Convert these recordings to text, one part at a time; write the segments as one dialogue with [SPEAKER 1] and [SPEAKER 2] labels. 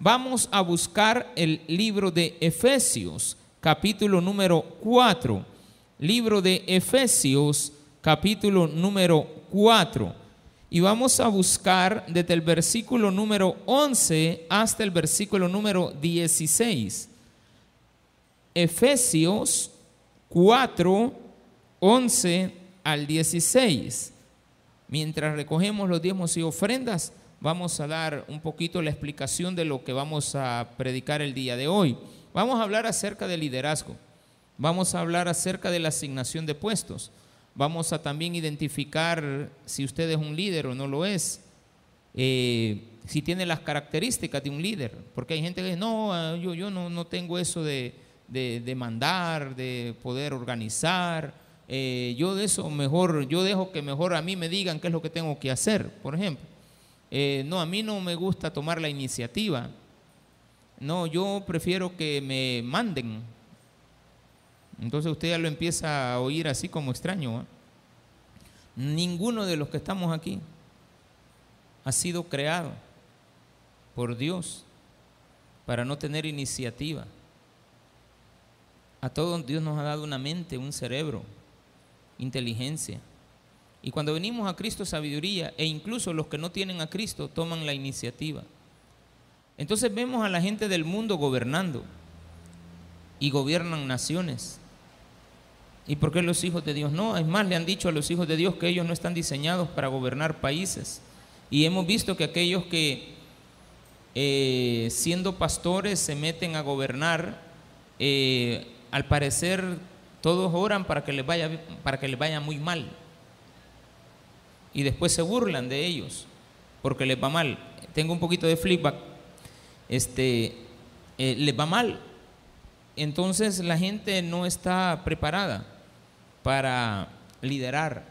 [SPEAKER 1] Vamos a buscar el libro de Efesios, capítulo número 4. Libro de Efesios, capítulo número 4. Y vamos a buscar desde el versículo número 11 hasta el versículo número 16. Efesios 4, 11 al 16. Mientras recogemos los diezmos y ofrendas, vamos a dar un poquito la explicación de lo que vamos a predicar el día de hoy. Vamos a hablar acerca del liderazgo, vamos a hablar acerca de la asignación de puestos, vamos a también identificar si usted es un líder o no lo es, eh, si tiene las características de un líder, porque hay gente que dice, no, ah, yo, no tengo eso de, de, mandar, de poder organizar. Eh, yo de eso mejor, yo dejo que mejor a mí me digan qué es lo que tengo que hacer, por ejemplo. Eh, no, a mí no me gusta tomar la iniciativa. No, yo prefiero que me manden. Entonces usted ya lo empieza a oír así como extraño. Ninguno de los que estamos aquí ha sido creado por Dios para no tener iniciativa. A todos Dios nos ha dado una mente, un cerebro, inteligencia. Y cuando venimos a Cristo, sabiduría, e incluso los que no tienen a Cristo toman la iniciativa. Entonces vemos a la gente del mundo gobernando y gobiernan naciones. ¿Y por qué los hijos de Dios no? Es más, le han dicho a los hijos de Dios que ellos no están diseñados para gobernar países. Y hemos visto que aquellos que eh, siendo pastores se meten a gobernar, eh, al parecer todos oran para que les vaya, para que les vaya muy mal y después se burlan de ellos porque les va mal. Tengo un poquito de flipback, este, eh, les va mal. Entonces la gente no está preparada para liderar.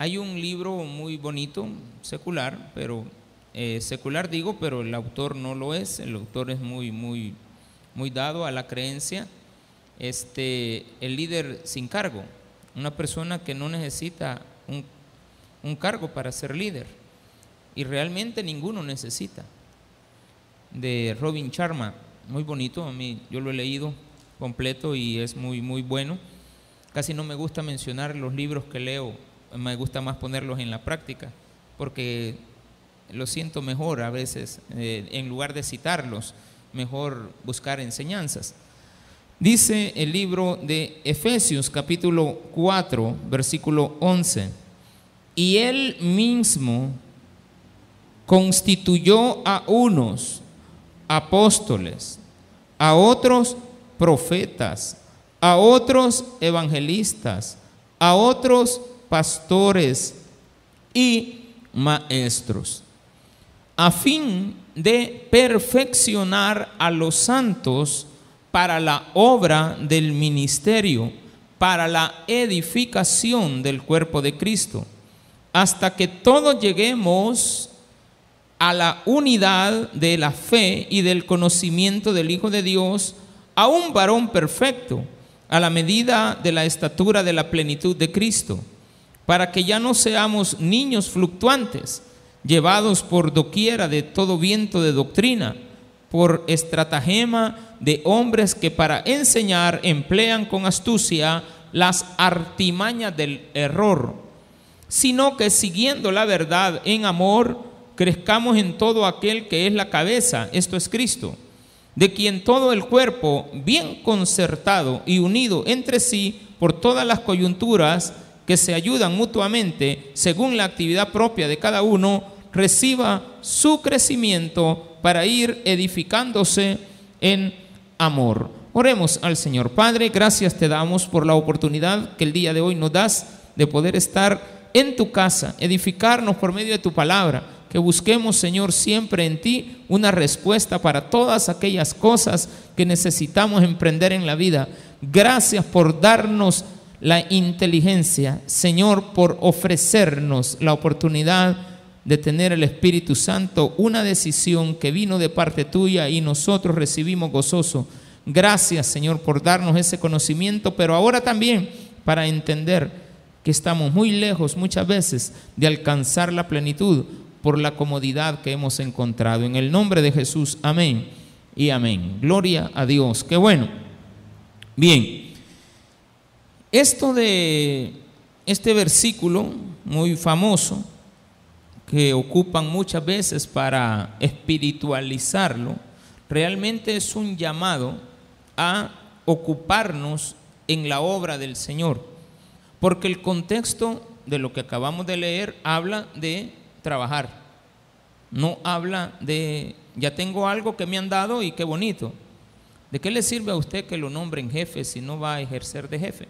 [SPEAKER 1] Hay un libro muy bonito, secular, pero eh, secular digo, pero el autor no lo es. El autor es muy, muy, muy dado a la creencia. Este, el líder sin cargo, una persona que no necesita un un cargo para ser líder. Y realmente ninguno necesita. De Robin Sharma, muy bonito, a mí yo lo he leído completo y es muy, muy bueno. Casi no me gusta mencionar los libros que leo, me gusta más ponerlos en la práctica, porque lo siento mejor a veces, eh, en lugar de citarlos, mejor buscar enseñanzas. Dice el libro de Efesios capítulo 4, versículo 11 y él mismo constituyó a unos apóstoles, a otros profetas, a otros evangelistas, a otros pastores y maestros, a fin de perfeccionar a los santos para la obra del ministerio, para la edificación del cuerpo de Cristo hasta que todos lleguemos a la unidad de la fe y del conocimiento del Hijo de Dios, a un varón perfecto, a la medida de la estatura de la plenitud de Cristo, para que ya no seamos niños fluctuantes, llevados por doquiera de todo viento de doctrina, por estratagema de hombres que para enseñar emplean con astucia las artimañas del error sino que siguiendo la verdad en amor, crezcamos en todo aquel que es la cabeza, esto es Cristo, de quien todo el cuerpo, bien concertado y unido entre sí por todas las coyunturas que se ayudan mutuamente según la actividad propia de cada uno, reciba su crecimiento para ir edificándose en amor. Oremos al Señor. Padre, gracias te damos por la oportunidad que el día de hoy nos das de poder estar en tu casa, edificarnos por medio de tu palabra, que busquemos, Señor, siempre en ti una respuesta para todas aquellas cosas que necesitamos emprender en la vida. Gracias por darnos la inteligencia, Señor, por ofrecernos la oportunidad de tener el Espíritu Santo, una decisión que vino de parte tuya y nosotros recibimos gozoso. Gracias, Señor, por darnos ese conocimiento, pero ahora también para entender que estamos muy lejos muchas veces de alcanzar la plenitud por la comodidad que hemos encontrado. En el nombre de Jesús, amén y amén. Gloria a Dios. Qué bueno. Bien, esto de este versículo muy famoso, que ocupan muchas veces para espiritualizarlo, realmente es un llamado a ocuparnos en la obra del Señor. Porque el contexto de lo que acabamos de leer habla de trabajar. No habla de, ya tengo algo que me han dado y qué bonito. ¿De qué le sirve a usted que lo nombren jefe si no va a ejercer de jefe?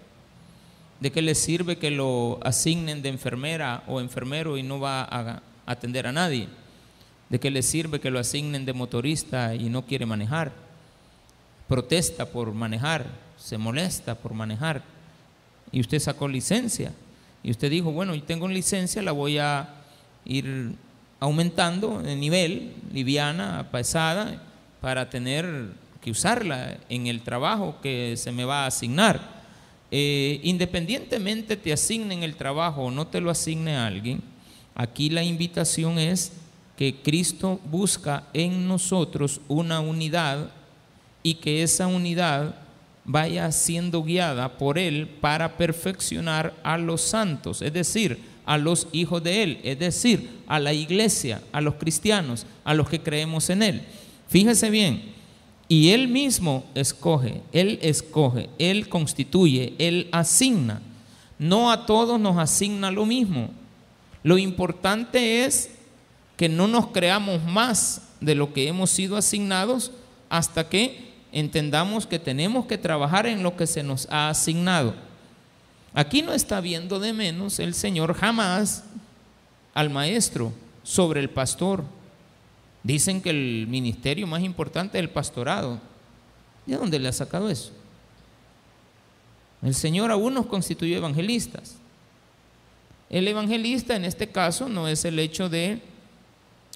[SPEAKER 1] ¿De qué le sirve que lo asignen de enfermera o enfermero y no va a atender a nadie? ¿De qué le sirve que lo asignen de motorista y no quiere manejar? Protesta por manejar, se molesta por manejar. Y usted sacó licencia. Y usted dijo, bueno, yo tengo licencia, la voy a ir aumentando de nivel, liviana, pesada, para tener que usarla en el trabajo que se me va a asignar. Eh, independientemente te asignen el trabajo o no te lo asigne alguien, aquí la invitación es que Cristo busca en nosotros una unidad y que esa unidad vaya siendo guiada por Él para perfeccionar a los santos, es decir, a los hijos de Él, es decir, a la iglesia, a los cristianos, a los que creemos en Él. Fíjese bien, y Él mismo escoge, Él escoge, Él constituye, Él asigna. No a todos nos asigna lo mismo. Lo importante es que no nos creamos más de lo que hemos sido asignados hasta que entendamos que tenemos que trabajar en lo que se nos ha asignado. Aquí no está viendo de menos el Señor jamás al maestro sobre el pastor Dicen que el ministerio más importante es el pastorado. ¿De dónde le ha sacado eso? El Señor aún nos constituyó evangelistas. El evangelista en este caso no es el hecho de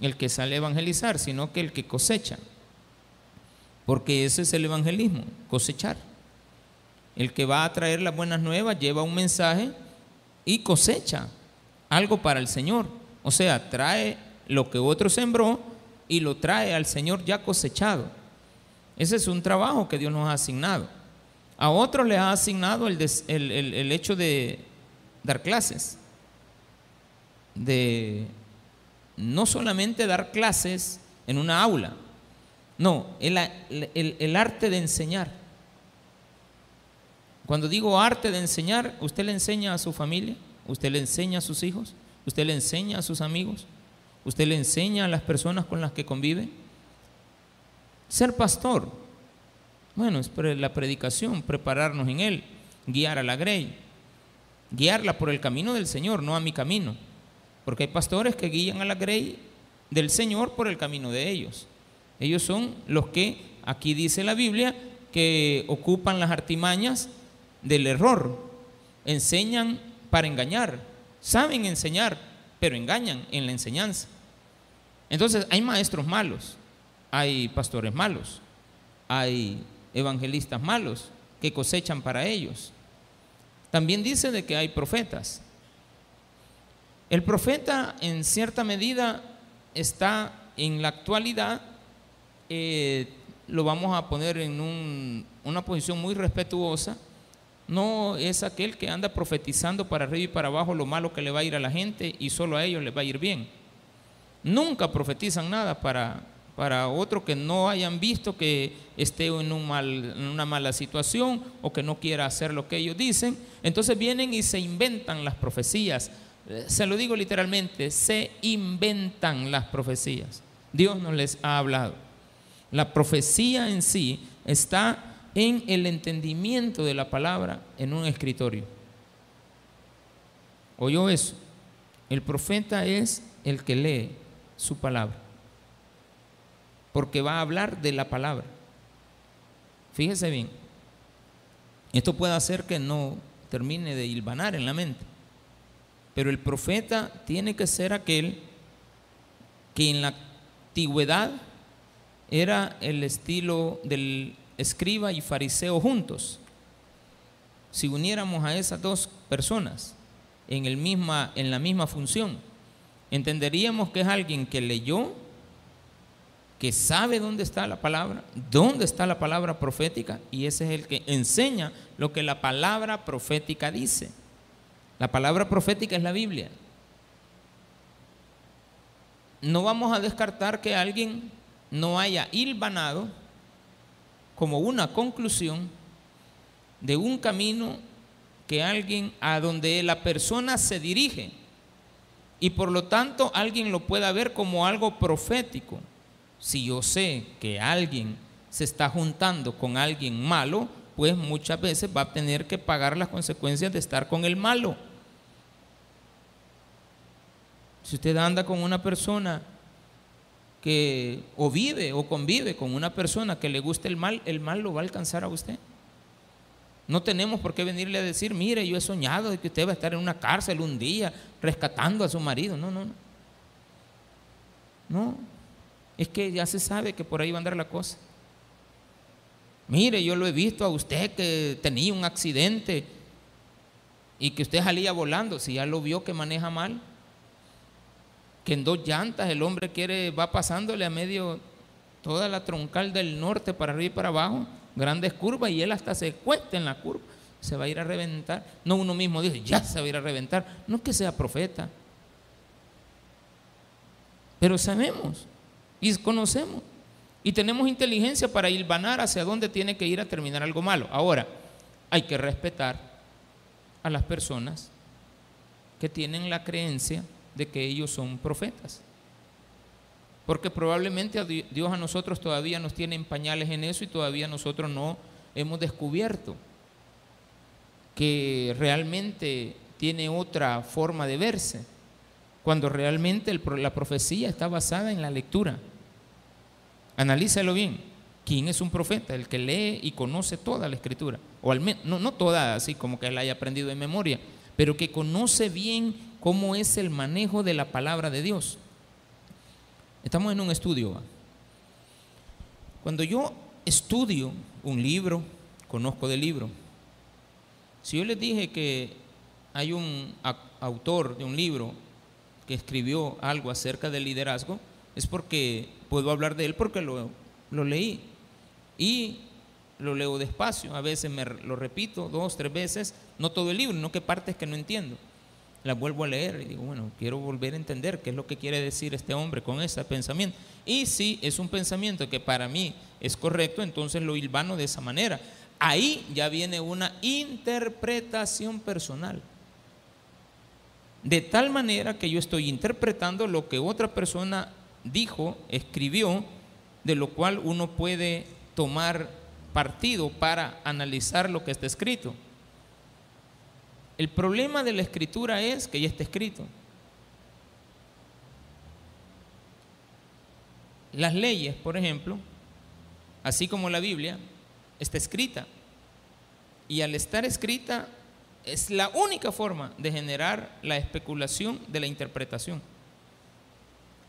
[SPEAKER 1] el que sale a evangelizar, sino que el que cosecha. Porque ese es el evangelismo, cosechar. El que va a traer las buenas nuevas lleva un mensaje y cosecha algo para el Señor. O sea, trae lo que otro sembró y lo trae al Señor ya cosechado. Ese es un trabajo que Dios nos ha asignado. A otros les ha asignado el, el, hecho de dar clases, de no solamente dar clases en una aula, no, el, arte de enseñar. Cuando digo arte de enseñar, usted le enseña a su familia, usted le enseña a sus hijos, usted le enseña a sus amigos, ¿Usted le enseña a las personas con las que convive? Ser pastor. Bueno, es la predicación, prepararnos en él, guiar a la grey, guiarla por el camino del Señor, no a mi camino. Porque hay pastores que guían a la grey del Señor por el camino de ellos. Ellos son los que, aquí dice la Biblia, que ocupan las artimañas del error, enseñan para engañar, saben enseñar, pero engañan en la enseñanza. Entonces, hay maestros malos, hay pastores malos, hay evangelistas malos que cosechan para ellos. También dice de que hay profetas. El profeta en cierta medida está en la actualidad, eh, lo vamos a poner en una posición muy respetuosa, no es aquel que anda profetizando para arriba y para abajo lo malo que le va a ir a la gente y solo a ellos les va a ir bien. Nunca profetizan nada para, para otro que no hayan visto que esté en, un mal, en una mala situación o que no quiera hacer lo que ellos dicen. Entonces vienen y se inventan las profecías. Se lo digo literalmente, se inventan las profecías. Dios no les ha hablado. La profecía en sí está en el entendimiento de la palabra en un escritorio. ¿Oyó eso? El profeta es el que lee, su palabra. Porque va a hablar de la palabra. Fíjese bien. Esto puede hacer que no termine de hilvanar en la mente. Pero el profeta tiene que ser aquel que en la antigüedad era el estilo del escriba y fariseo juntos. Si uniéramos a esas dos personas en, el misma, en la misma función, entenderíamos que es alguien que leyó, que sabe dónde está la palabra, dónde está la palabra profética, y ese es el que enseña lo que la palabra profética dice. La palabra profética es la Biblia. No vamos a descartar que alguien no haya hilvanado como una conclusión de un camino que alguien a donde la persona se dirige y por lo tanto alguien lo pueda ver como algo profético. Si yo sé que alguien se está juntando con alguien malo, pues muchas veces va a tener que pagar las consecuencias de estar con el malo. Si usted anda con una persona que o vive o convive con una persona que le guste el mal, el mal lo va a alcanzar a usted. No tenemos por qué venirle a decir, mire, yo he soñado de que usted va a estar en una cárcel un día rescatando a su marido. No, no, no. No, es que ya se sabe que por ahí va a andar la cosa. Mire, yo lo he visto a usted que tenía un accidente y que usted salía volando, si ya lo vio que maneja mal que en dos llantas el hombre quiere, va pasándole a medio toda la troncal del norte para arriba y para abajo, grandes curvas, y él hasta se cuesta en la curva, se va a ir a reventar. No uno mismo dice, ya se va a ir a reventar. No es que sea profeta, pero sabemos y conocemos y tenemos inteligencia para hilvanar hacia dónde tiene que ir a terminar algo malo. Ahora, hay que respetar a las personas que tienen la creencia de que ellos son profetas. Porque probablemente Dios a nosotros todavía nos tiene en pañales en eso y todavía nosotros no hemos descubierto que realmente tiene otra forma de verse, cuando realmente la profecía está basada en la lectura. Analízalo bien. ¿Quién es un profeta? El que lee y conoce toda la escritura. O al menos, no, no toda así como que él haya aprendido de memoria, pero que conoce bien cómo es el manejo de la palabra de Dios. Estamos en un estudio. Cuando yo estudio un libro, conozco del libro. Si yo les dije que hay un autor de un libro que escribió algo acerca del liderazgo, es porque puedo hablar de él porque lo, lo leí. Y lo leo despacio, a veces me lo repito dos, tres veces, no todo el libro, no que partes que no entiendo la vuelvo a leer y digo, bueno, quiero volver a entender qué es lo que quiere decir este hombre con ese pensamiento. Y si es un pensamiento que para mí es correcto, entonces lo hilvano de esa manera. Ahí ya viene una interpretación personal. De tal manera que yo estoy interpretando lo que otra persona dijo, escribió, de lo cual uno puede tomar partido para analizar lo que está escrito. El problema de la escritura es que ya está escrito. Las leyes, por ejemplo, así como la Biblia, está escrita. Y al estar escrita es la única forma de generar la especulación de la interpretación.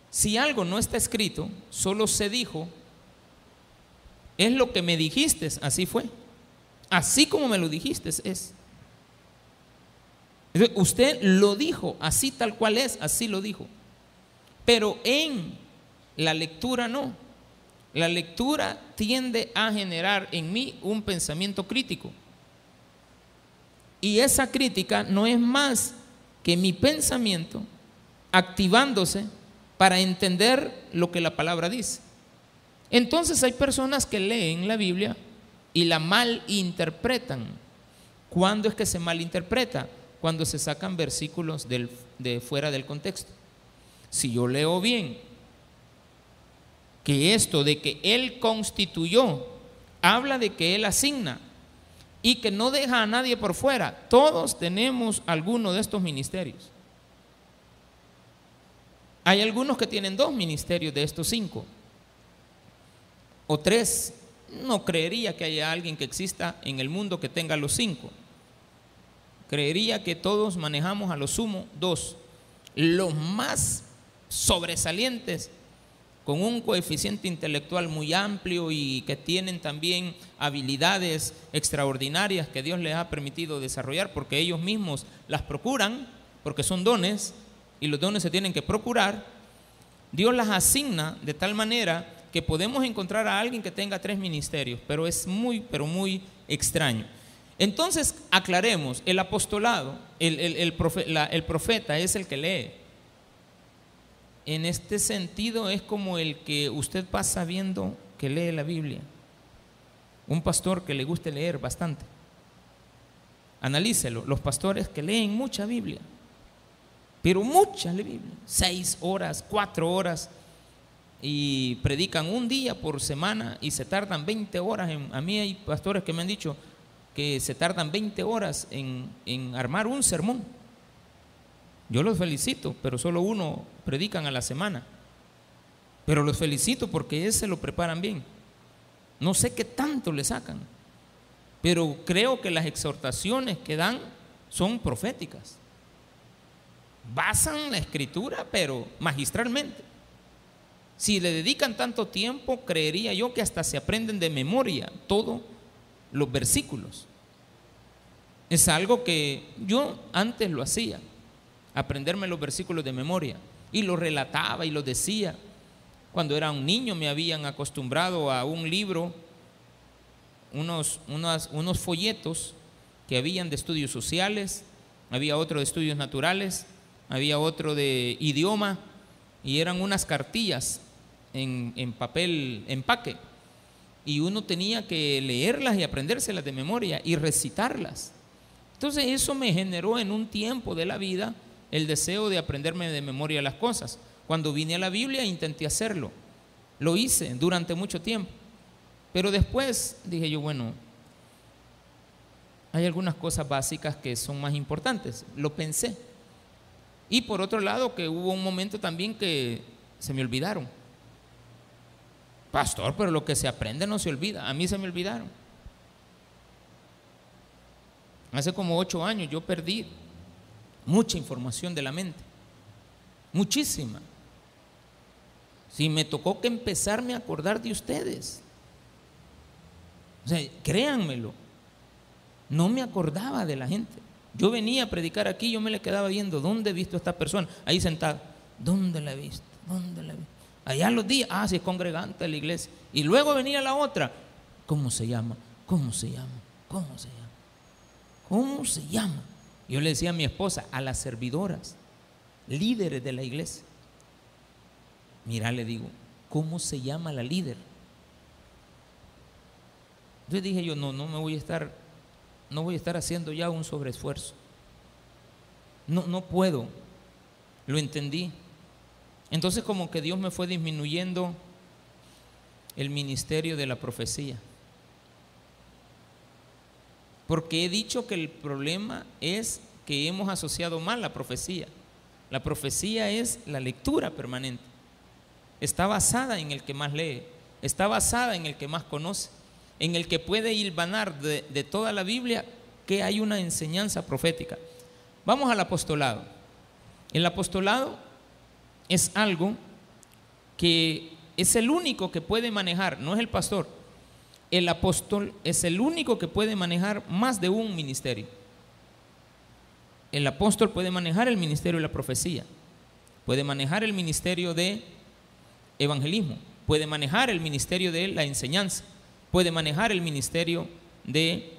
[SPEAKER 1] Si algo no está escrito, solo se dijo, es lo que me dijiste, así fue. Así como me lo dijiste es. Usted lo dijo, así tal cual es, así lo dijo. Pero en la lectura no. La lectura tiende a generar en mí un pensamiento crítico. Y esa crítica no es más que mi pensamiento activándose para entender lo que la palabra dice. Entonces hay personas que leen la Biblia y la malinterpretan. ¿Cuándo es que se malinterpreta? Cuando se sacan versículos de fuera del contexto. Si yo leo bien que esto de que Él constituyó, habla de que Él asigna y que no deja a nadie por fuera. Todos tenemos alguno de estos ministerios. Hay algunos que tienen dos ministerios de estos cinco, o tres. No creería que haya alguien que exista en el mundo que tenga los cinco creería que todos manejamos a lo sumo dos. Los más sobresalientes, con un coeficiente intelectual muy amplio y que tienen también habilidades extraordinarias que Dios les ha permitido desarrollar porque ellos mismos las procuran, porque son dones y los dones se tienen que procurar, Dios las asigna de tal manera que podemos encontrar a alguien que tenga tres ministerios, pero es muy, pero muy extraño. Entonces, aclaremos, el apostolado, el, profeta es el que lee. En este sentido es como el que usted pasa viendo que lee la Biblia. Un pastor que le guste leer bastante. Analícelo, los pastores que leen mucha Biblia, pero mucha Biblia, seis horas, cuatro horas, y predican un día por semana y se tardan 20 horas. A mí hay pastores que me han dicho que se tardan 20 horas en, en armar un sermón. Yo los felicito, pero solo uno predican a la semana. Pero los felicito porque ese lo preparan bien. No sé qué tanto le sacan, pero creo que las exhortaciones que dan son proféticas. Basan la escritura, pero magistralmente. Si le dedican tanto tiempo, creería yo que hasta se aprenden de memoria todos los versículos. Es algo que yo antes lo hacía, aprenderme los versículos de memoria. Y lo relataba y lo decía. Cuando era un niño me habían acostumbrado a un libro, unos, unos folletos que habían de estudios sociales, había otro de estudios naturales, había otro de idioma y eran unas cartillas en, en papel empaque y uno tenía que leerlas y aprendérselas de memoria y recitarlas. Entonces eso me generó en un tiempo de la vida el deseo de aprenderme de memoria las cosas. Cuando vine a la Biblia intenté hacerlo. Lo hice durante mucho tiempo. Pero después dije yo, bueno, hay algunas cosas básicas que son más importantes. Lo pensé. Y por otro lado, que hubo un momento también que se me olvidaron. Pastor, pero lo que se aprende no se olvida. A mí se me olvidaron. Hace como ocho años yo perdí mucha información de la mente. Muchísima. Si me tocó que empezarme a acordar de ustedes. O sea, créanmelo. No me acordaba de la gente. Yo venía a predicar aquí, yo me le quedaba viendo, ¿dónde he visto a esta persona? Ahí sentada. ¿Dónde la he visto? ¿Dónde la he visto? Allá los días, ah, si es congregante de la iglesia. Y luego venía la otra. ¿Cómo se llama? ¿Cómo se llama? ¿Cómo se llama? ¿Cómo se llama? Yo le decía a mi esposa, a las servidoras, líderes de la iglesia. Mira, le digo, ¿cómo se llama la líder? Yo dije yo, no, no me voy a estar, no voy a estar haciendo ya un sobreesfuerzo. No, no puedo. Lo entendí. Entonces como que Dios me fue disminuyendo el ministerio de la profecía. Porque he dicho que el problema es que hemos asociado mal la profecía. La profecía es la lectura permanente. Está basada en el que más lee, está basada en el que más conoce, en el que puede hilvanar de, de toda la Biblia que hay una enseñanza profética. Vamos al apostolado. El apostolado es algo que es el único que puede manejar, no es el pastor. El apóstol es el único que puede manejar más de un ministerio. El apóstol puede manejar el ministerio de la profecía, puede manejar el ministerio de evangelismo, puede manejar el ministerio de la enseñanza, puede manejar el ministerio de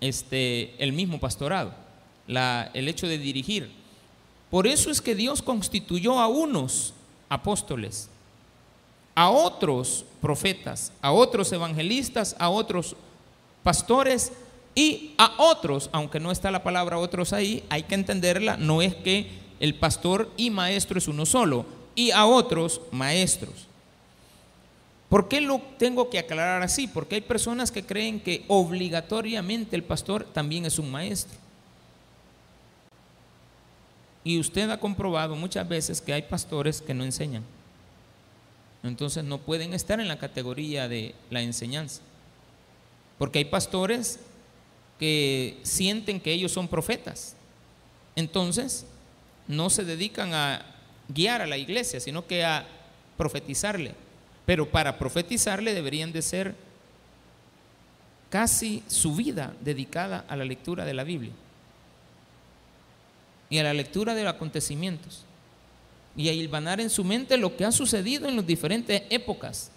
[SPEAKER 1] este el mismo pastorado, la, el hecho de dirigir, por eso es que Dios constituyó a unos apóstoles, a otros profetas, a otros evangelistas, a otros pastores y a otros, aunque no está la palabra otros ahí, hay que entenderla, no es que el pastor y maestro es uno solo, y a otros maestros. ¿Por qué lo tengo que aclarar así? Porque hay personas que creen que obligatoriamente el pastor también es un maestro. Y usted ha comprobado muchas veces que hay pastores que no enseñan. Entonces no pueden estar en la categoría de la enseñanza. Porque hay pastores que sienten que ellos son profetas. Entonces no se dedican a guiar a la iglesia, sino que a profetizarle. Pero para profetizarle deberían de ser casi su vida dedicada a la lectura de la Biblia y a la lectura de los acontecimientos. y a hilvanar en su mente lo que ha sucedido en las diferentes épocas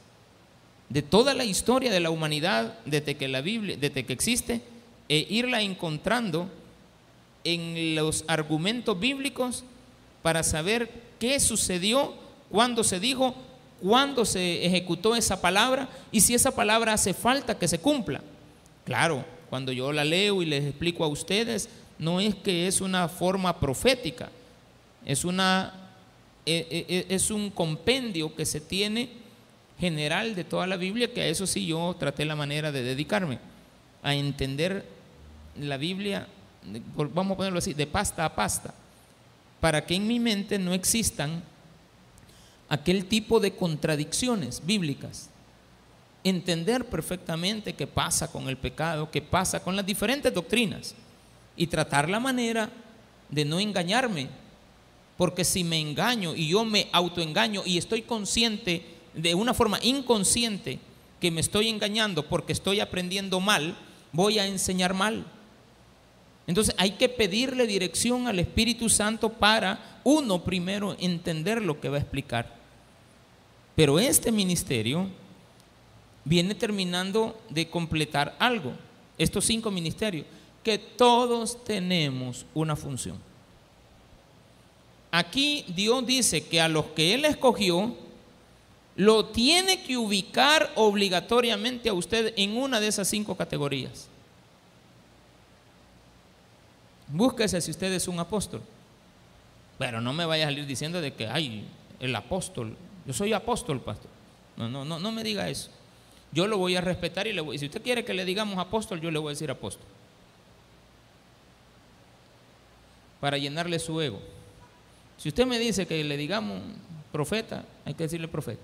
[SPEAKER 1] de toda la historia de la humanidad desde que la Biblia, desde que existe, e irla encontrando en los argumentos bíblicos para saber qué sucedió, cuándo se dijo, cuándo se ejecutó esa palabra y si esa palabra hace falta que se cumpla. Claro, cuando yo la leo y les explico a ustedes, no es que es una forma profética, es, una, e, e, e, es un compendio que se tiene general de toda la Biblia, que a eso sí yo traté la manera de dedicarme, a entender la Biblia, vamos a ponerlo así, de pasta a pasta, para que en mi mente no existan aquel tipo de contradicciones bíblicas. Entender perfectamente qué pasa con el pecado, qué pasa con las diferentes doctrinas y tratar la manera de no engañarme, porque si me engaño y yo me autoengaño y estoy consciente de una forma inconsciente que me estoy engañando porque estoy aprendiendo mal, voy a enseñar mal. Entonces hay que pedirle dirección al Espíritu Santo para, uno, primero entender lo que va a explicar. Pero este ministerio viene terminando de completar algo, estos cinco ministerios, que todos tenemos una función. Aquí Dios dice que a los que Él escogió, lo tiene que ubicar obligatoriamente a usted en una de esas cinco categorías. Búsquese si usted es un apóstol. Pero no me vaya a salir diciendo de que, ay, el apóstol, yo soy apóstol, pastor. No, no, no, no me diga eso. Yo lo voy a respetar y le voy, si usted quiere que le digamos apóstol, yo le voy a decir apóstol. Para llenarle su ego. Si usted me dice que le digamos profeta, hay que decirle profeta.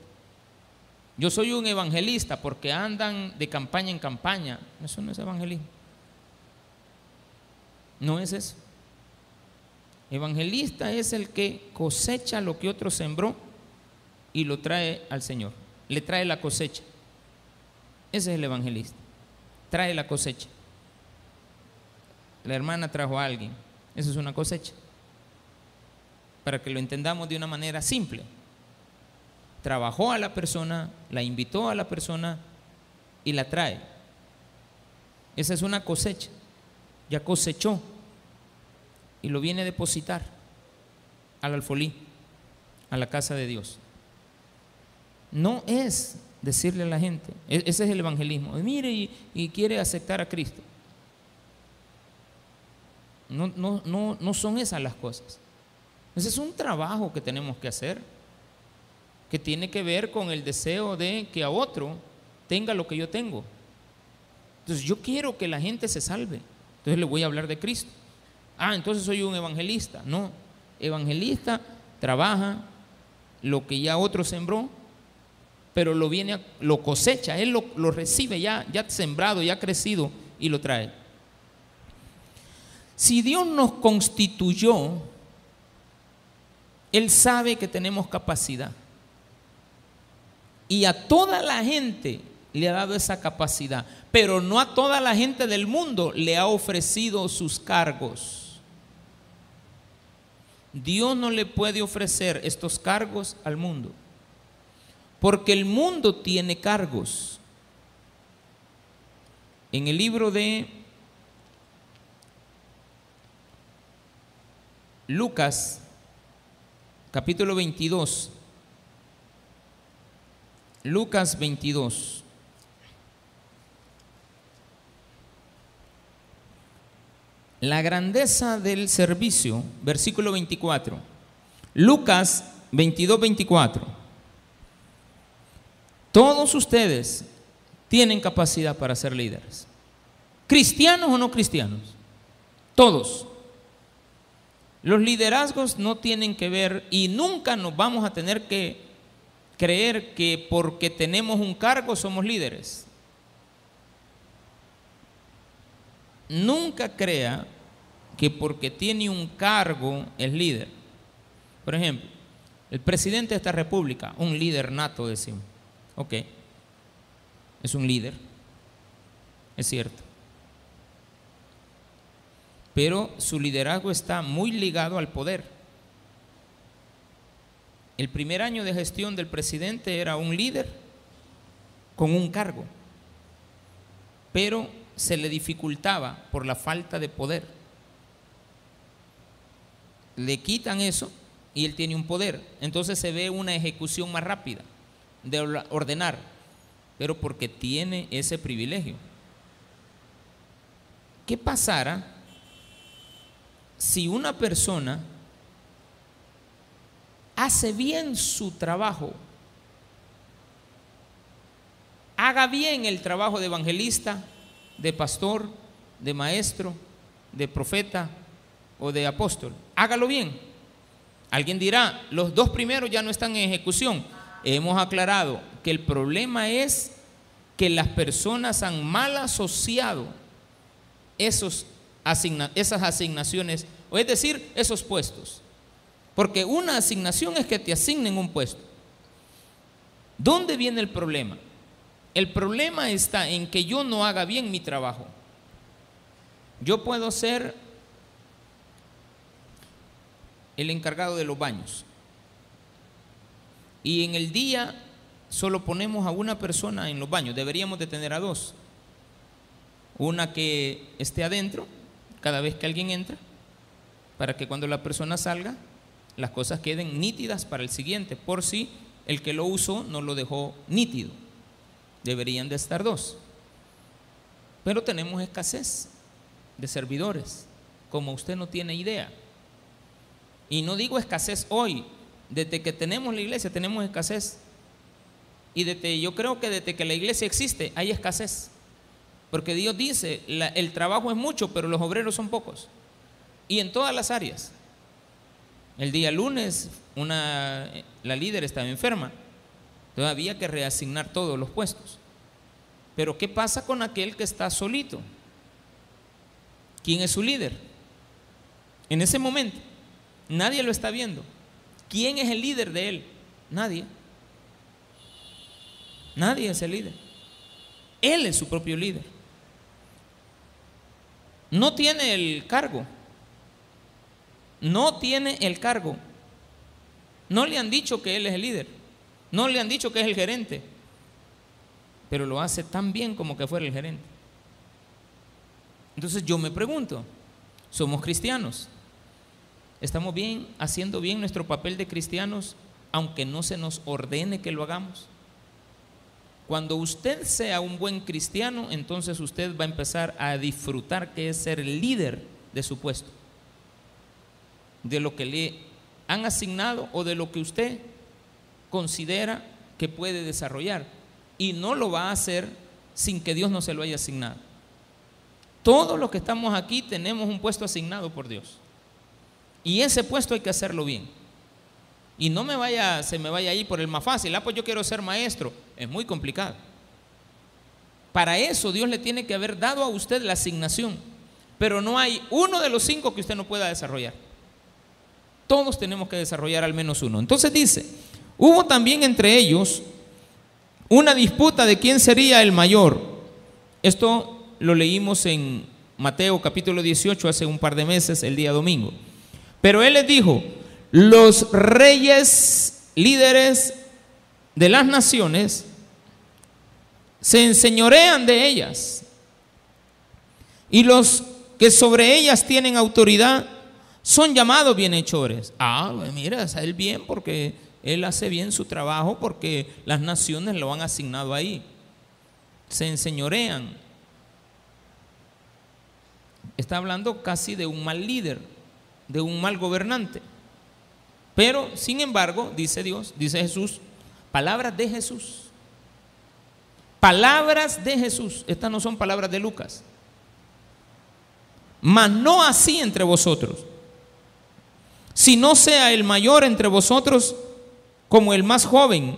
[SPEAKER 1] Yo soy un evangelista porque andan de campaña en campaña. Eso no es evangelismo. No es eso. Evangelista es el que cosecha lo que otro sembró y lo trae al Señor. Le trae la cosecha. Ese es el evangelista. Trae la cosecha. La hermana trajo a alguien. Eso es una cosecha. Para que lo entendamos de una manera simple trabajó a la persona, la invitó a la persona y la trae. Esa es una cosecha. Ya cosechó y lo viene a depositar al alfolí, a la casa de Dios. No es decirle a la gente, e-, ese es el evangelismo, mire y, y quiere aceptar a Cristo. No, no, no, no son esas las cosas. Ese es un trabajo que tenemos que hacer que tiene que ver con el deseo de que a otro tenga lo que yo tengo. Entonces yo quiero que la gente se salve. Entonces le voy a hablar de Cristo. Ah, entonces soy un evangelista. No, evangelista trabaja lo que ya otro sembró, pero lo viene, lo cosecha, él lo, lo recibe ya, ya sembrado, ya crecido y lo trae. Si Dios nos constituyó, Él sabe que tenemos capacidad. Y a toda la gente le ha dado esa capacidad, pero no a toda la gente del mundo le ha ofrecido sus cargos. Dios no le puede ofrecer estos cargos al mundo, porque el mundo tiene cargos. En el libro de Lucas, capítulo 22, Lucas 22. La grandeza del servicio, versículo 24. Lucas 22, 24. Todos ustedes tienen capacidad para ser líderes. ¿Cristianos o no cristianos? Todos. Los liderazgos no tienen que ver y nunca nos vamos a tener que creer que porque tenemos un cargo somos líderes. Nunca crea que porque tiene un cargo es líder. Por ejemplo, el presidente de esta república, un líder nato, decimos. Ok, es un líder, es cierto. Pero su liderazgo está muy ligado al poder. el primer año de gestión del presidente era un líder con un cargo, pero se le dificultaba por la falta de poder. Le quitan eso y él tiene un poder. Entonces se ve una ejecución más rápida de ordenar, pero porque tiene ese privilegio. ¿Qué pasara si una persona hace bien su trabajo? Haga bien el trabajo de evangelista, de pastor, de maestro, de profeta o de apóstol. Hágalo bien. Alguien dirá, los dos primeros ya no están en ejecución. Hemos aclarado que el problema es que las personas han mal asociado esos esas asignaciones, o es decir, esos puestos. Porque una asignación es que te asignen un puesto. ¿Dónde viene el problema? El problema está en que yo no haga bien mi trabajo. Yo puedo ser el encargado de los baños. Y en el día solo ponemos a una persona en los baños, deberíamos de tener a dos. Una que esté adentro cada vez que alguien entra, para que cuando la persona salga, las cosas queden nítidas para el siguiente, por si el que lo usó no lo dejó nítido. Deberían de estar dos. Pero tenemos escasez de servidores, como usted no tiene idea. Y no digo escasez hoy, desde que tenemos la iglesia tenemos escasez. Y desde, yo creo que desde que la iglesia existe hay escasez. Porque Dios dice, el trabajo es mucho, pero los obreros son pocos. Y en todas las áreas. El día lunes una, la líder estaba enferma. Entonces había que reasignar todos los puestos. Pero ¿qué pasa con aquel que está solito? ¿Quién es su líder? En ese momento, nadie lo está viendo. ¿Quién es el líder de él? Nadie. Nadie es el líder. Él es su propio líder. No tiene el cargo. No tiene el cargo. No le han dicho que él es el líder. No le han dicho que es el gerente. Pero lo hace tan bien como que fuera el gerente. Entonces yo me pregunto, ¿somos cristianos? ¿Estamos bien haciendo bien nuestro papel de cristianos aunque no se nos ordene que lo hagamos? Cuando usted sea un buen cristiano, entonces usted va a empezar a disfrutar que es ser líder de su puesto, de lo que le han asignado o de lo que usted considera que puede desarrollar. Y no lo va a hacer sin que Dios no se lo haya asignado. Todos los que estamos aquí tenemos un puesto asignado por Dios. Y ese puesto hay que hacerlo bien. Y no me vaya, se me vaya ahí por el más fácil. Ah, pues yo quiero ser maestro. Es muy complicado. Para eso Dios le tiene que haber dado a usted la asignación. Pero no hay uno de los cinco que usted no pueda desarrollar. Todos tenemos que desarrollar al menos uno. Entonces dice, hubo también entre ellos una disputa de quién sería el mayor. Esto lo leímos en Mateo capítulo 18 hace un par de meses, el día domingo. Pero él les dijo, los reyes líderes de las naciones se enseñorean de ellas y los que sobre ellas tienen autoridad son llamados bienhechores. Ah, pues mira, es él bien porque él hace bien su trabajo porque las naciones lo han asignado ahí. Se enseñorean. Está hablando casi de un mal líder, de un mal gobernante. Pero, sin embargo, dice Dios, dice Jesús, palabras de Jesús. Palabras de Jesús. Estas no son palabras de Lucas. Mas no así entre vosotros. Si no sea el mayor entre vosotros como el más joven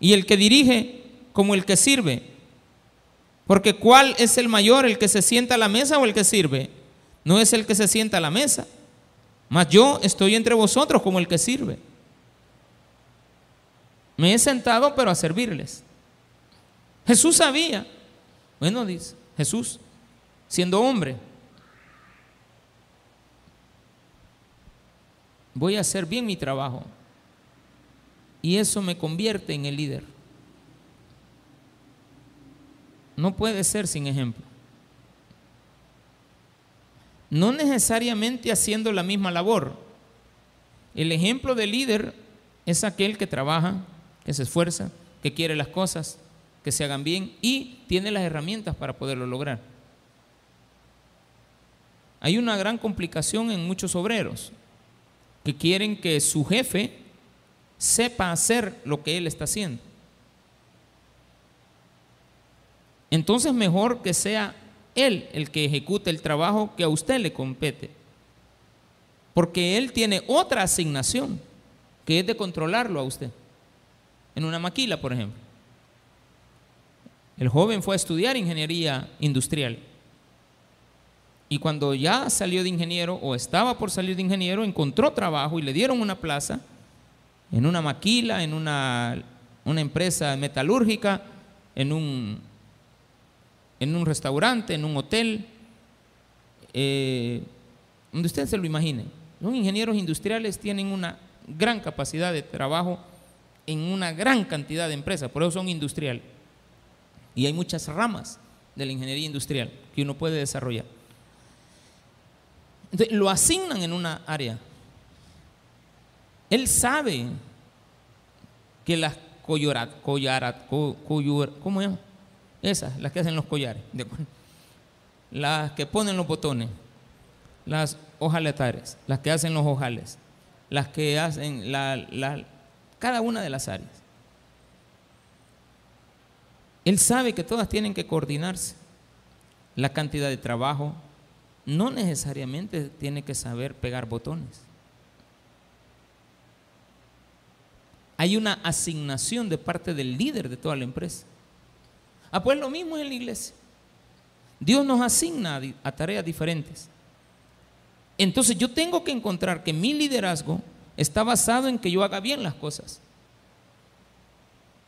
[SPEAKER 1] y el que dirige como el que sirve. Porque ¿cuál es el mayor, el que se sienta a la mesa o el que sirve? No es el que se sienta a la mesa, mas yo estoy entre vosotros como el que sirve. Me he sentado pero a servirles. Jesús sabía. Bueno, dice Jesús, siendo hombre, voy a hacer bien mi trabajo. y eso me convierte en el líder. No puede ser sin ejemplo. No necesariamente haciendo la misma labor. El ejemplo de líder es aquel que trabaja, que se esfuerza, que quiere las cosas, que se hagan bien y tiene las herramientas para poderlo lograr. Hay una gran complicación en muchos obreros que quieren que su jefe sepa hacer lo que él está haciendo. Entonces mejor que sea él el que ejecute el trabajo que a usted le compete. Porque él tiene otra asignación, que es de controlarlo a usted. En una maquila, por ejemplo. El joven fue a estudiar ingeniería industrial. Y cuando ya salió de ingeniero o estaba por salir de ingeniero, encontró trabajo y le dieron una plaza en una maquila, en una, una empresa metalúrgica, en un, en un restaurante, en un hotel, eh, donde usted se lo imagine. Los ingenieros industriales tienen una gran capacidad de trabajo en una gran cantidad de empresas, por eso son industriales. Y hay muchas ramas de la ingeniería industrial que uno puede desarrollar. Entonces, lo asignan en una área. Él sabe que las collarat, collarat, ¿cómo se llama? Esas, las que hacen los collares, las que ponen los botones, las hojaletares, las que hacen los ojales, las que hacen la, cada una de las áreas. Él sabe que todas tienen que coordinarse. La cantidad de trabajo no necesariamente tiene que saber pegar botones. Hay una asignación de parte del líder de toda la empresa. Ah, pues lo mismo en la iglesia. Dios nos asigna a tareas diferentes. Entonces yo tengo que encontrar que mi liderazgo está basado en que yo haga bien las cosas.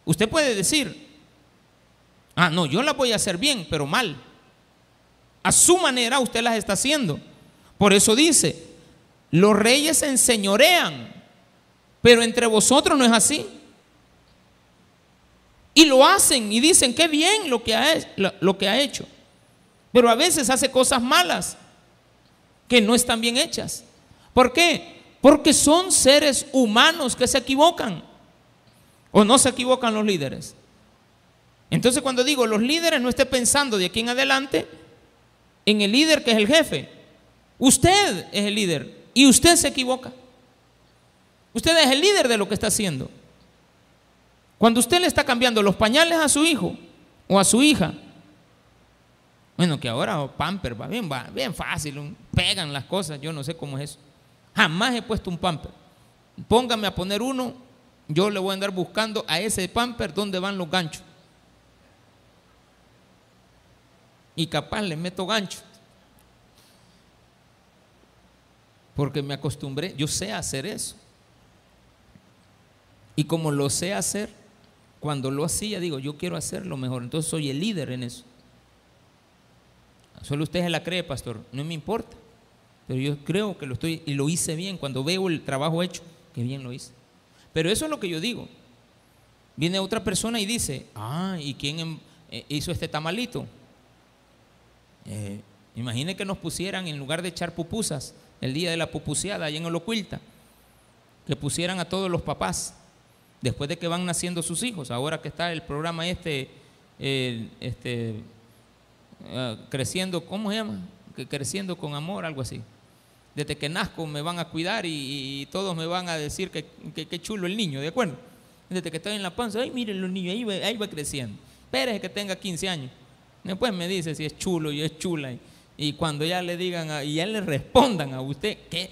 [SPEAKER 1] Usted puede decir, ah, no, yo las voy a hacer bien, pero mal. A su manera usted las está haciendo. Por eso dice, los reyes se enseñorean, pero entre vosotros no es así. Y lo hacen y dicen, qué bien lo que, ha, hecho. Pero a veces hace cosas malas que no están bien hechas. ¿Por qué? Porque son seres humanos que se equivocan. ¿O no se equivocan los líderes? Entonces cuando digo los líderes, no esté pensando de aquí en adelante en el líder que es el jefe. Usted es el líder y usted se equivoca. Usted es el líder de lo que está haciendo. Cuando usted le está cambiando los pañales a su hijo o a su hija, bueno, que ahora pamper va bien, va bien fácil, pegan las cosas, yo no sé cómo es eso. Jamás he puesto un pamper. Póngame a poner uno, yo le voy a andar buscando a ese pamper dónde van los ganchos. Y capaz le meto gancho. Porque me acostumbré, yo sé hacer eso. Y como lo sé hacer, cuando lo hacía, digo, yo quiero hacerlo mejor. Entonces soy el líder en eso. Solo usted se la cree, pastor. No me importa. Pero yo creo que lo estoy y lo hice bien. Cuando veo el trabajo hecho, que bien lo hice. Pero eso es lo que yo digo. Viene otra persona y dice, ah, ¿y quién em, eh, hizo este tamalito? Eh, imagine que nos pusieran, en lugar de echar pupusas, el día de la pupuseada, allá en Olocuilta, que pusieran a todos los papás después de que van naciendo sus hijos, ahora que está el programa este, este ah, creciendo, ¿cómo se llama? Que creciendo con amor, algo así. Desde que nazco me van a cuidar y, todos me van a decir que, que, chulo el niño, ¿de acuerdo? Desde que estoy en la panza, ay, miren los niños, ahí va, ahí va creciendo. Espérese que tenga 15 años. Después me dice si es chulo y es chula. Y, cuando ya le digan, y ya le respondan a usted, ¿qué?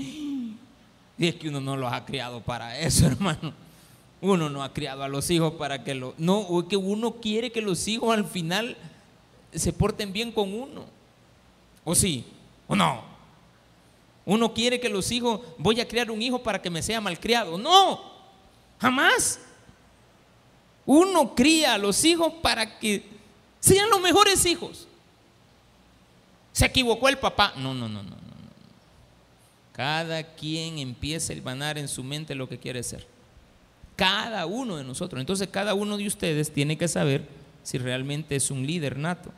[SPEAKER 1] Y es que uno no los ha criado para eso, hermano. Uno no ha criado a los hijos para que lo... No, que uno quiere que los hijos al final se porten bien con uno. ¿O sí? ¿O no? Uno quiere que los hijos, voy a criar un hijo para que me sea malcriado. No, jamás. Uno cría a los hijos para que sean los mejores hijos. Se equivocó el papá. No, no, no, no, no. Cada quien empieza a hilvanar en su mente lo que quiere ser. Cada uno de nosotros. Entonces cada uno de ustedes tiene que saber si realmente es un líder nato.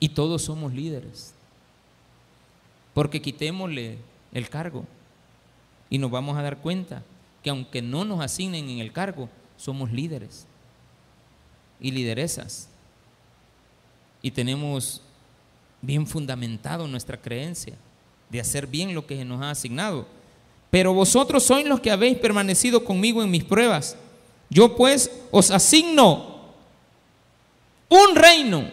[SPEAKER 1] Y todos somos líderes. Porque quitémosle el cargo y nos vamos a dar cuenta que aunque no nos asignen en el cargo, somos líderes y lideresas. Y tenemos bien fundamentado nuestra creencia de hacer bien lo que nos ha asignado. Pero vosotros sois los que habéis permanecido conmigo en mis pruebas. Yo pues os asigno un reino.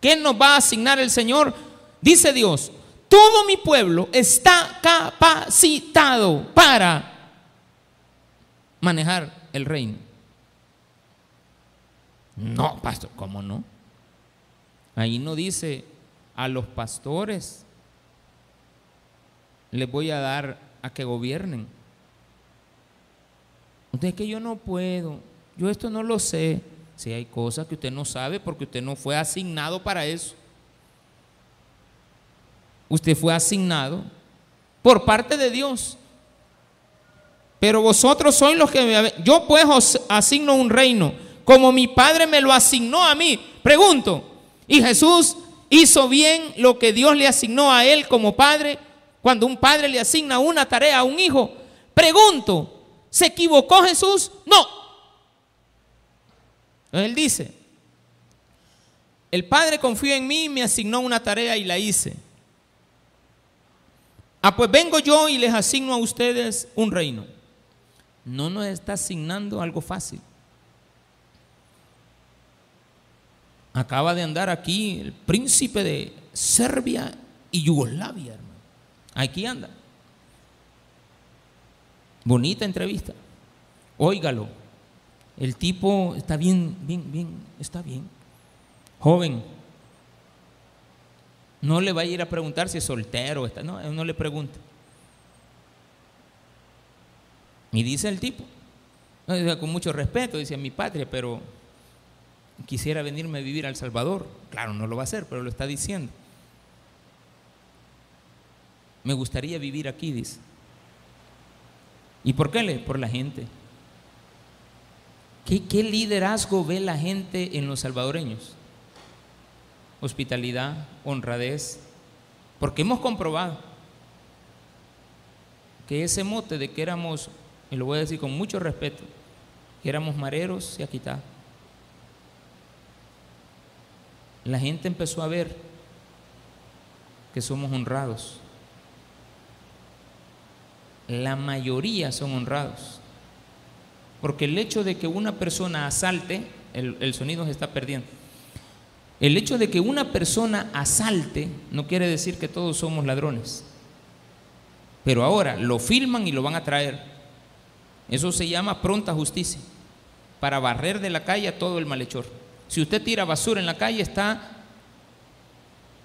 [SPEAKER 1] ¿Qué nos va a asignar el Señor? Dice Dios, todo mi pueblo está capacitado para manejar el reino. No, pastor, ¿cómo no? Ahí no dice a los pastores les voy a dar a que gobiernen. Usted es que yo no puedo, yo esto no lo sé. Si hay cosas que usted no sabe porque usted no fue asignado para eso. Usted fue asignado por parte de Dios. Pero vosotros sois los que me... Yo pues os asigno un reino, como mi Padre me lo asignó a mí. Pregunto, ¿y Jesús hizo bien lo que Dios le asignó a él como Padre? Cuando un padre le asigna una tarea a un hijo, pregunto, ¿se equivocó Jesús? No. Él dice, el Padre confió en mí, me asignó una tarea y la hice. Ah, pues vengo yo y les asigno a ustedes un reino. No nos está asignando algo fácil. Acaba de andar aquí el príncipe de Serbia y Yugoslavia. Aquí anda. Bonita entrevista. Óigalo. El tipo está bien, bien, bien, está bien. Joven, no le va a ir a preguntar si es soltero, está, no, no le pregunta. Y dice el tipo, con mucho respeto, dice a mi patria, pero quisiera venirme a vivir al Salvador. Claro, no lo va a hacer, pero lo está diciendo. Me gustaría vivir aquí, dice. ¿Y por qué? le? Por la gente. ¿Qué, ¿Qué liderazgo ve la gente en los salvadoreños? hospitalidad, honradez, porque hemos comprobado que ese mote de que éramos, y lo voy a decir con mucho respeto, que éramos mareros se ha quitado. La gente empezó a ver que somos honrados. La mayoría son honrados. Porque el hecho de que una persona asalte, el, el sonido se está perdiendo. El hecho de que una persona asalte no quiere decir que todos somos ladrones. Pero ahora lo filman y lo van a traer. Eso se llama pronta justicia. Para barrer de la calle a todo el malhechor. Si usted tira basura en la calle está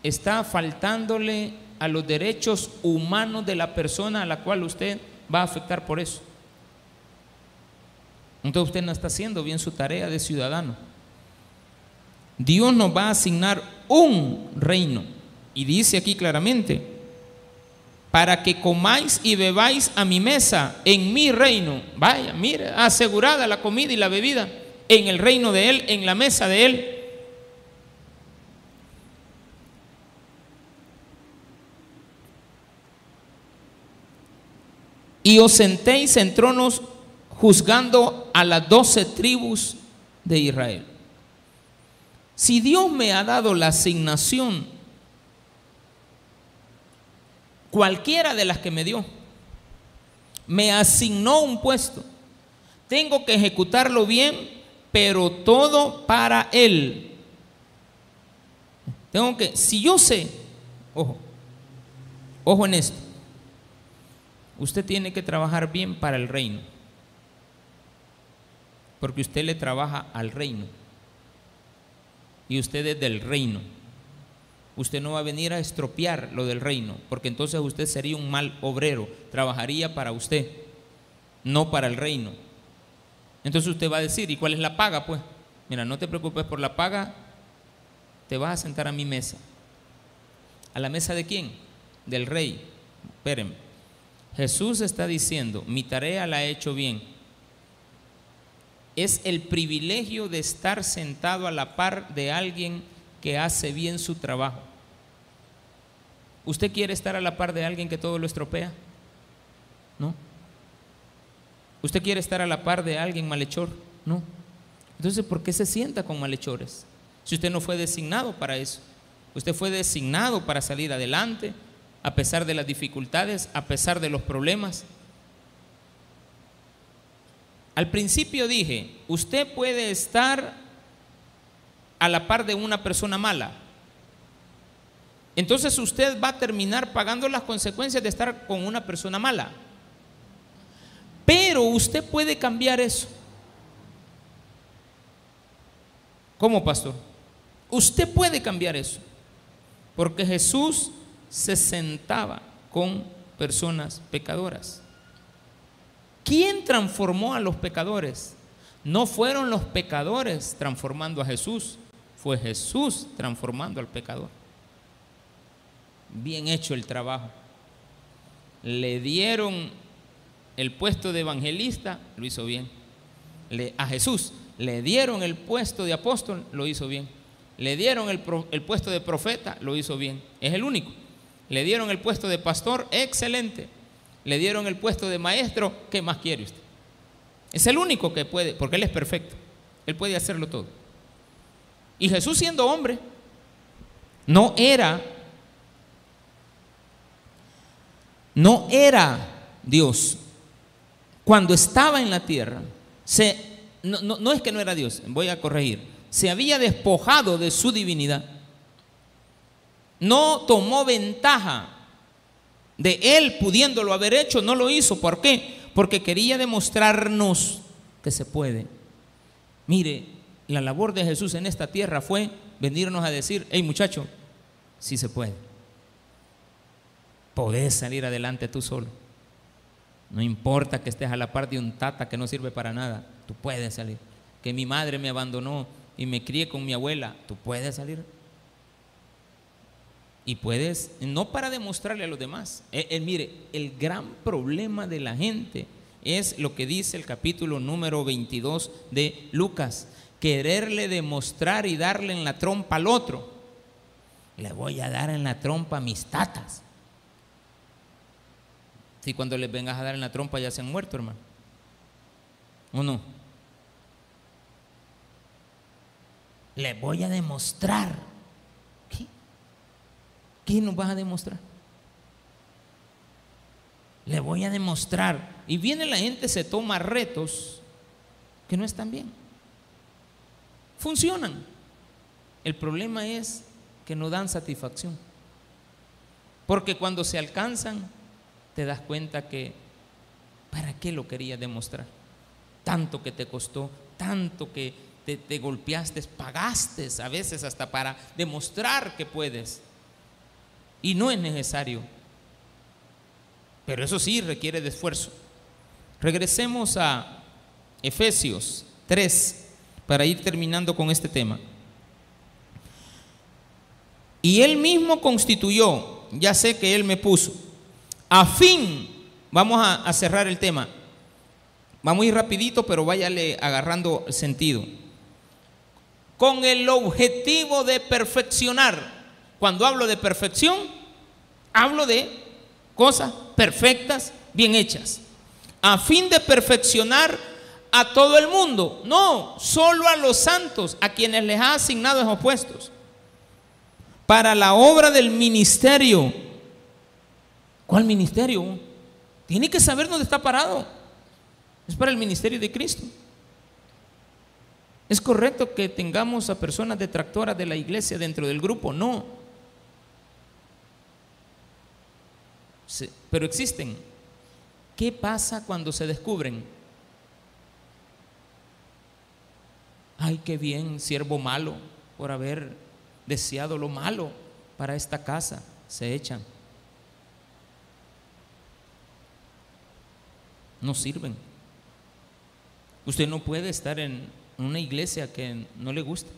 [SPEAKER 1] está faltándole a los derechos humanos de la persona a la cual usted va a afectar por eso. Entonces usted no está haciendo bien su tarea de ciudadano. Dios nos va a asignar un reino. Y dice aquí claramente, para que comáis y bebáis a mi mesa en mi reino. Vaya, mire, asegurada la comida y la bebida en el reino de Él, en la mesa de Él. Y os sentéis en tronos juzgando a las doce tribus de Israel. Si Dios me ha dado la asignación, cualquiera de las que me dio, me asignó un puesto, tengo que ejecutarlo bien, pero todo para Él. Tengo que, si yo sé, ojo, ojo en esto, usted tiene que trabajar bien para el reino, porque usted le trabaja al reino y usted es del reino. Usted no va a venir a estropear lo del reino, porque entonces usted sería un mal obrero, trabajaría para usted, no para el reino. Entonces usted va a decir, ¿y cuál es la paga? Pues, mira, no te preocupes por la paga, te vas a sentar a mi mesa. ¿A la mesa de quién? Del rey. Espérenme. Jesús está diciendo, mi tarea la he hecho bien. Es el privilegio de estar sentado a la par de alguien que hace bien su trabajo. ¿Usted quiere estar a la par de alguien que todo lo estropea? ¿No? ¿Usted quiere estar a la par de alguien malhechor? No. Entonces, ¿por qué se sienta con malhechores? Si usted no fue designado para eso. Usted fue designado para salir adelante, a pesar de las dificultades, a pesar de los problemas. Al principio dije, usted puede estar a la par de una persona mala. Entonces usted va a terminar pagando las consecuencias de estar con una persona mala. Pero usted puede cambiar eso. ¿Cómo, pastor? Usted puede cambiar eso. Porque Jesús se sentaba con personas pecadoras. ¿Quién transformó a los pecadores? No fueron los pecadores transformando a Jesús, fue Jesús transformando al pecador. Bien hecho el trabajo. Le dieron el puesto de evangelista, lo hizo bien. Le, a Jesús le dieron el puesto de apóstol, lo hizo bien. Le dieron el, el puesto de profeta, lo hizo bien. Es el único. Le dieron el puesto de pastor, excelente. Le dieron el puesto de maestro, ¿qué más quiere usted? Es el único que puede, porque Él es perfecto. Él puede hacerlo todo. Y Jesús siendo hombre, no era, no era Dios. Cuando estaba en la tierra, se, no, no es que no era Dios, voy a corregir, se había despojado de su divinidad no tomó ventaja de él pudiéndolo haber hecho, no lo hizo. ¿Por qué? Porque quería demostrarnos que se puede. Mire, la labor de Jesús en esta tierra fue venirnos a decir, hey muchacho, sí se puede. Podés salir adelante tú solo. No importa que estés a la par de un tata que no sirve para nada, tú puedes salir. Que mi madre me abandonó y me crié con mi abuela, tú puedes salir y puedes, no para demostrarle a los demás. Eh, eh, mire, el gran problema de la gente es lo que dice el capítulo número 22 de Lucas. Quererle demostrar y darle en la trompa al otro. Le voy a dar en la trompa a mis tatas. Si cuando les vengas a dar en la trompa ya se han muerto, hermano. ¿O no? Le voy a demostrar ¿Qué nos vas a demostrar? Le voy a demostrar. Y viene la gente, se toma retos que no están bien. Funcionan. El problema es que no dan satisfacción. Porque cuando se alcanzan, te das cuenta que, ¿para qué lo querías demostrar? Tanto que te costó, tanto que te, te golpeaste, pagaste a veces hasta para demostrar que puedes y no es necesario. Pero eso sí requiere de esfuerzo. Regresemos a Efesios 3 para ir terminando con este tema. Y él mismo constituyó, ya sé que él me puso, a fin, vamos a, cerrar el tema, vamos a ir rapidito, pero váyale agarrando sentido, con el objetivo de perfeccionar cuando hablo de perfección, hablo de cosas perfectas, bien hechas, a fin de perfeccionar a todo el mundo, no, solo a los santos, a quienes les ha asignado esos puestos, para la obra del ministerio. ¿Cuál ministerio? Tiene que saber dónde está parado. Es para el ministerio de Cristo. ¿Es correcto que tengamos a personas detractoras de la iglesia dentro del grupo? No. Pero existen. ¿Qué pasa cuando se descubren? Ay, qué bien, siervo malo, por haber deseado lo malo para esta casa. Se echan. No sirven. Usted no puede estar en una iglesia que no le gusta.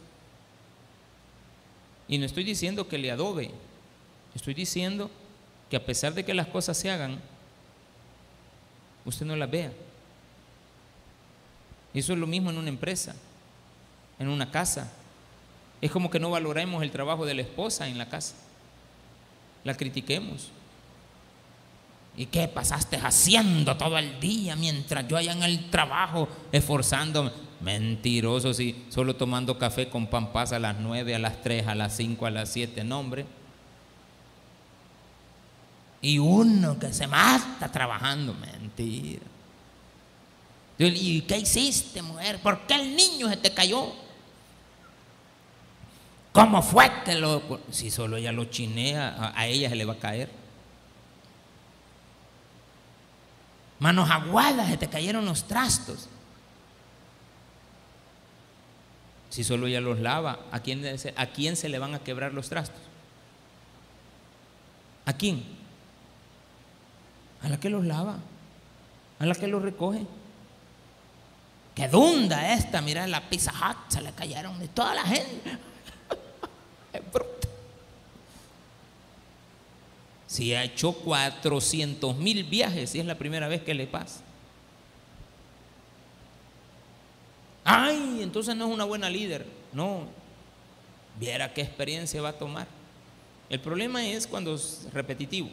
[SPEAKER 1] Y no estoy diciendo que le adobe. Estoy diciendo que a pesar de que las cosas se hagan, usted no las vea. Eso es lo mismo en una empresa, en una casa. Es como que no valoremos el trabajo de la esposa en la casa. La critiquemos. ¿Y qué pasaste haciendo todo el día mientras yo allá en el trabajo esforzándome? Mentiroso, si solo tomando café con pampas a las 9, a las 3, a las 5, a las 7, no hombre. Y uno que se mata trabajando, mentira. ¿Y qué hiciste, mujer? ¿Por qué el niño se te cayó? ¿Cómo fue que lo.? Si solo ella lo chinea, a ella se le va a caer. Manos aguadas, se te cayeron los trastos. Si solo ella los lava, ¿a quién, ¿a quién se le van a quebrar los trastos? ¿A quién? A la que los lava, a la que los recoge. Qué dunda esta, mira la pizza hut, se le cayeron de toda la gente. Si ha hecho 400 mil viajes y es la primera vez que le pasa. Ay, entonces no es una buena líder. No, viera qué experiencia va a tomar. El problema es cuando es repetitivo.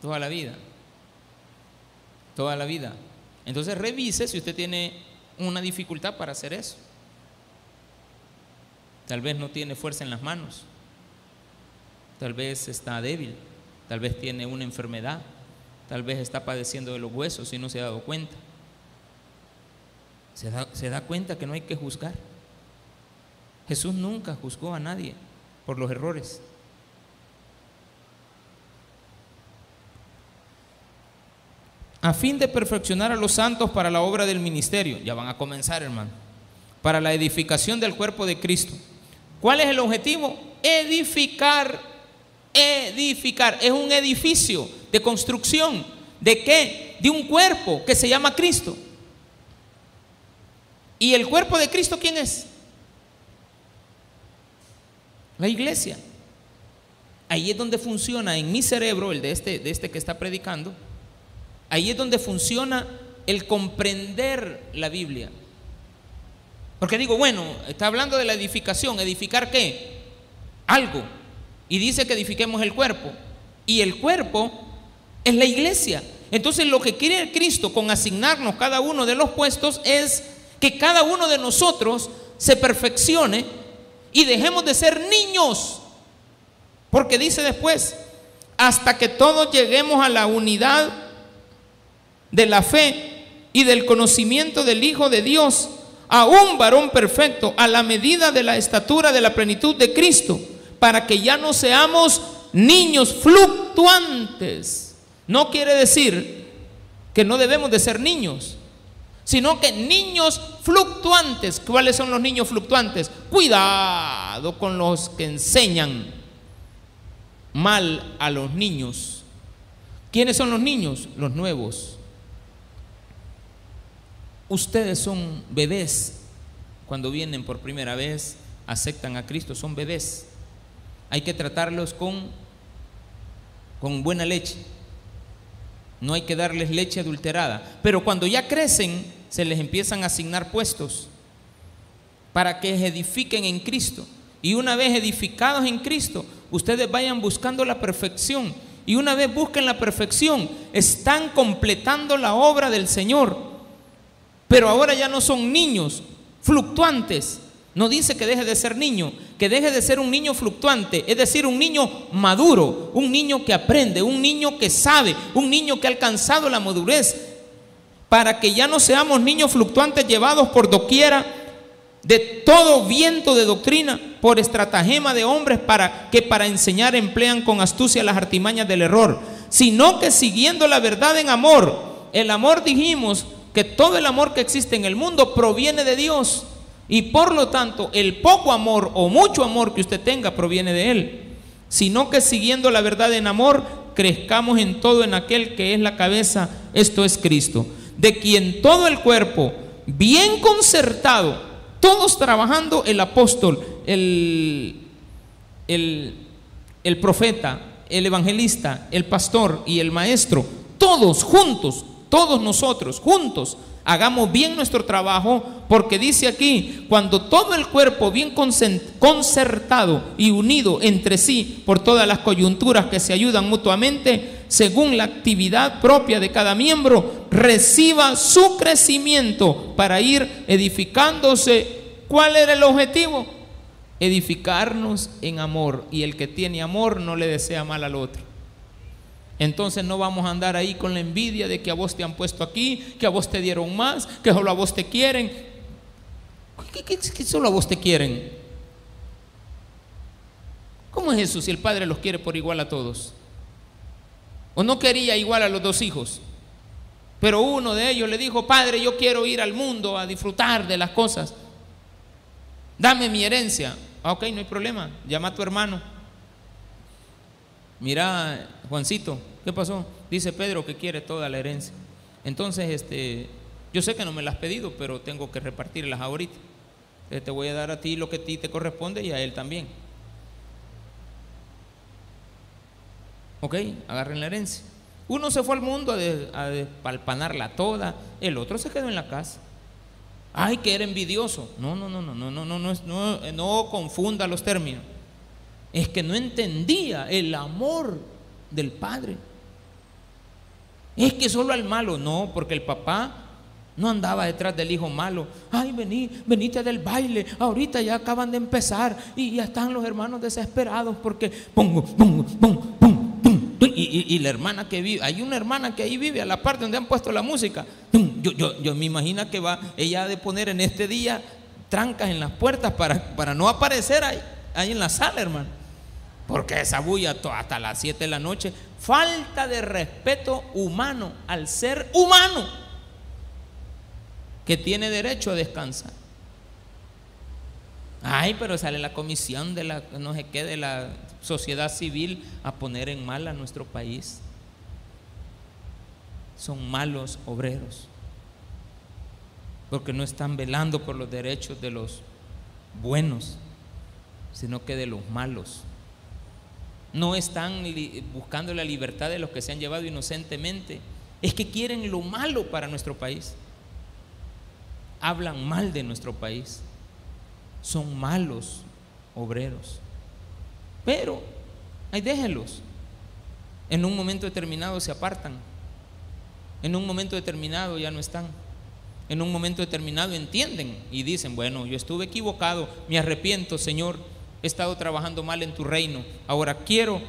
[SPEAKER 1] Toda la vida. Toda la vida. Entonces revise si usted tiene una dificultad para hacer eso. Tal vez no tiene fuerza en las manos. Tal vez está débil. Tal vez tiene una enfermedad. Tal vez está padeciendo de los huesos y no se ha dado cuenta. Se da, se da cuenta que no hay que juzgar. Jesús nunca juzgó a nadie por los errores. A fin de perfeccionar a los santos para la obra del ministerio. Ya van a comenzar, hermano. Para la edificación del cuerpo de Cristo. ¿Cuál es el objetivo? Edificar. Edificar. Es un edificio de construcción. ¿De qué? De un cuerpo que se llama Cristo. ¿Y el cuerpo de Cristo quién es? La iglesia. Ahí es donde funciona en mi cerebro, el de este, de este que está predicando, Ahí es donde funciona el comprender la Biblia. Porque digo, bueno, está hablando de la edificación. ¿Edificar qué? Algo. Y dice que edifiquemos el cuerpo. Y el cuerpo es la iglesia. Entonces lo que quiere Cristo con asignarnos cada uno de los puestos es que cada uno de nosotros se perfeccione y dejemos de ser niños. Porque dice después, hasta que todos lleguemos a la unidad de la fe y del conocimiento del Hijo de Dios, a un varón perfecto, a la medida de la estatura de la plenitud de Cristo, para que ya no seamos niños fluctuantes. No quiere decir que no debemos de ser niños, sino que niños fluctuantes. ¿Cuáles son los niños fluctuantes? Cuidado con los que enseñan mal a los niños. ¿Quiénes son los niños? Los nuevos. Ustedes son bebés cuando vienen por primera vez, aceptan a Cristo, son bebés. Hay que tratarlos con, con buena leche. No hay que darles leche adulterada. Pero cuando ya crecen, se les empiezan a asignar puestos para que edifiquen en Cristo. Y una vez edificados en Cristo, ustedes vayan buscando la perfección. Y una vez busquen la perfección, están completando la obra del Señor. Pero ahora ya no son niños fluctuantes. No dice que deje de ser niño, que deje de ser un niño fluctuante, es decir, un niño maduro, un niño que aprende, un niño que sabe, un niño que ha alcanzado la madurez, para que ya no seamos niños fluctuantes llevados por doquiera de todo viento de doctrina, por estratagema de hombres para que para enseñar emplean con astucia las artimañas del error, sino que siguiendo la verdad en amor, el amor dijimos que todo el amor que existe en el mundo proviene de Dios. Y por lo tanto, el poco amor o mucho amor que usted tenga proviene de Él. Sino que siguiendo la verdad en amor, crezcamos en todo en aquel que es la cabeza, esto es Cristo. De quien todo el cuerpo, bien concertado, todos trabajando, el apóstol, el, el, el profeta, el evangelista, el pastor y el maestro, todos juntos, todos nosotros juntos, hagamos bien nuestro trabajo, porque dice aquí, cuando todo el cuerpo bien concertado y unido entre sí por todas las coyunturas que se ayudan mutuamente, según la actividad propia de cada miembro, reciba su crecimiento para ir edificándose. ¿Cuál era el objetivo? Edificarnos en amor. Y el que tiene amor no le desea mal al otro. Entonces no vamos a andar ahí con la envidia de que a vos te han puesto aquí, que a vos te dieron más, que solo a vos te quieren. ¿Qué, solo a vos te quieren? ¿Cómo es eso si el Padre los quiere por igual a todos? ¿O no quería igual a los dos hijos? Pero uno de ellos le dijo, Padre, yo quiero ir al mundo a disfrutar de las cosas. Dame mi herencia. Ah, ok, no hay problema. Llama a tu hermano. Mira, Juancito, ¿qué pasó? Dice Pedro que quiere toda la herencia. Entonces, este, yo sé que no me la has pedido, pero tengo que repartirlas ahorita. te voy a dar a ti lo que a ti te corresponde y a él también. Ok, agarren la herencia. Uno se fue al mundo a, despalpanarla toda, el otro se quedó en la casa. Ay, que era envidioso. No, no, no, no, no, no, no, no, no, no confunda los términos es que no entendía el amor del padre. Es que solo al malo, no, porque el papá no andaba detrás del hijo malo. Ay, vení, venite del baile. Ahorita ya acaban de empezar y ya están los hermanos desesperados porque pum, pum, y, y, la hermana que vive, hay una hermana que ahí vive a la parte donde han puesto la música. Yo, yo, yo me imagino que va ella de poner en este día trancas en las puertas para, para no aparecer ahí, ahí en la sala, hermano porque esa bulla hasta las 7 de la noche, falta de respeto humano al ser humano que tiene derecho a descansar. Ay, pero sale la comisión de la no sé qué de la sociedad civil a poner en mal a nuestro país. Son malos obreros. Porque no están velando por los derechos de los buenos, sino que de los malos no están buscando la libertad de los que se han llevado inocentemente. Es que quieren lo malo para nuestro país. Hablan mal de nuestro país. Son malos obreros. Pero, ahí déjenlos. En un momento determinado se apartan. En un momento determinado ya no están. En un momento determinado entienden y dicen, bueno, yo estuve equivocado, me arrepiento, Señor he estado trabajando mal en tu reino, ahora quiero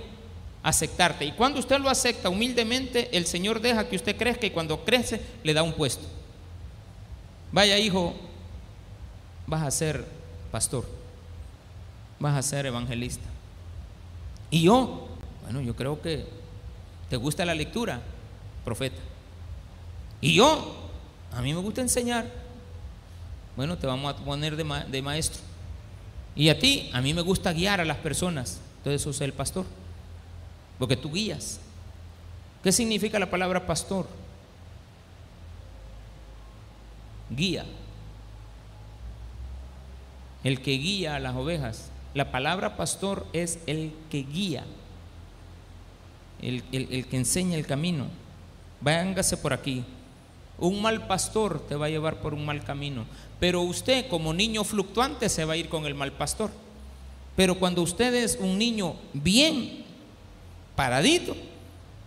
[SPEAKER 1] aceptarte. Y cuando usted lo acepta humildemente, el Señor deja que usted crezca y cuando crece le da un puesto. Vaya hijo, vas a ser pastor, vas a ser evangelista. Y yo, bueno, yo creo que te gusta la lectura, profeta. Y yo, a mí me gusta enseñar. Bueno, te vamos a poner de, maestro. Y a ti, a mí me gusta guiar a las personas. Entonces sos el pastor. Porque tú guías. ¿Qué significa la palabra pastor? Guía. El que guía a las ovejas. La palabra pastor es el que guía. El, el que enseña el camino. Váyangase por aquí. Un mal pastor te va a llevar por un mal camino. Pero usted como niño fluctuante se va a ir con el mal pastor. Pero cuando usted es un niño bien paradito,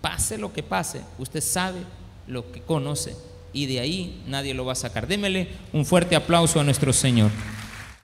[SPEAKER 1] pase lo que pase, usted sabe lo que conoce y de ahí nadie lo va a sacar. Démele un fuerte aplauso a nuestro Señor.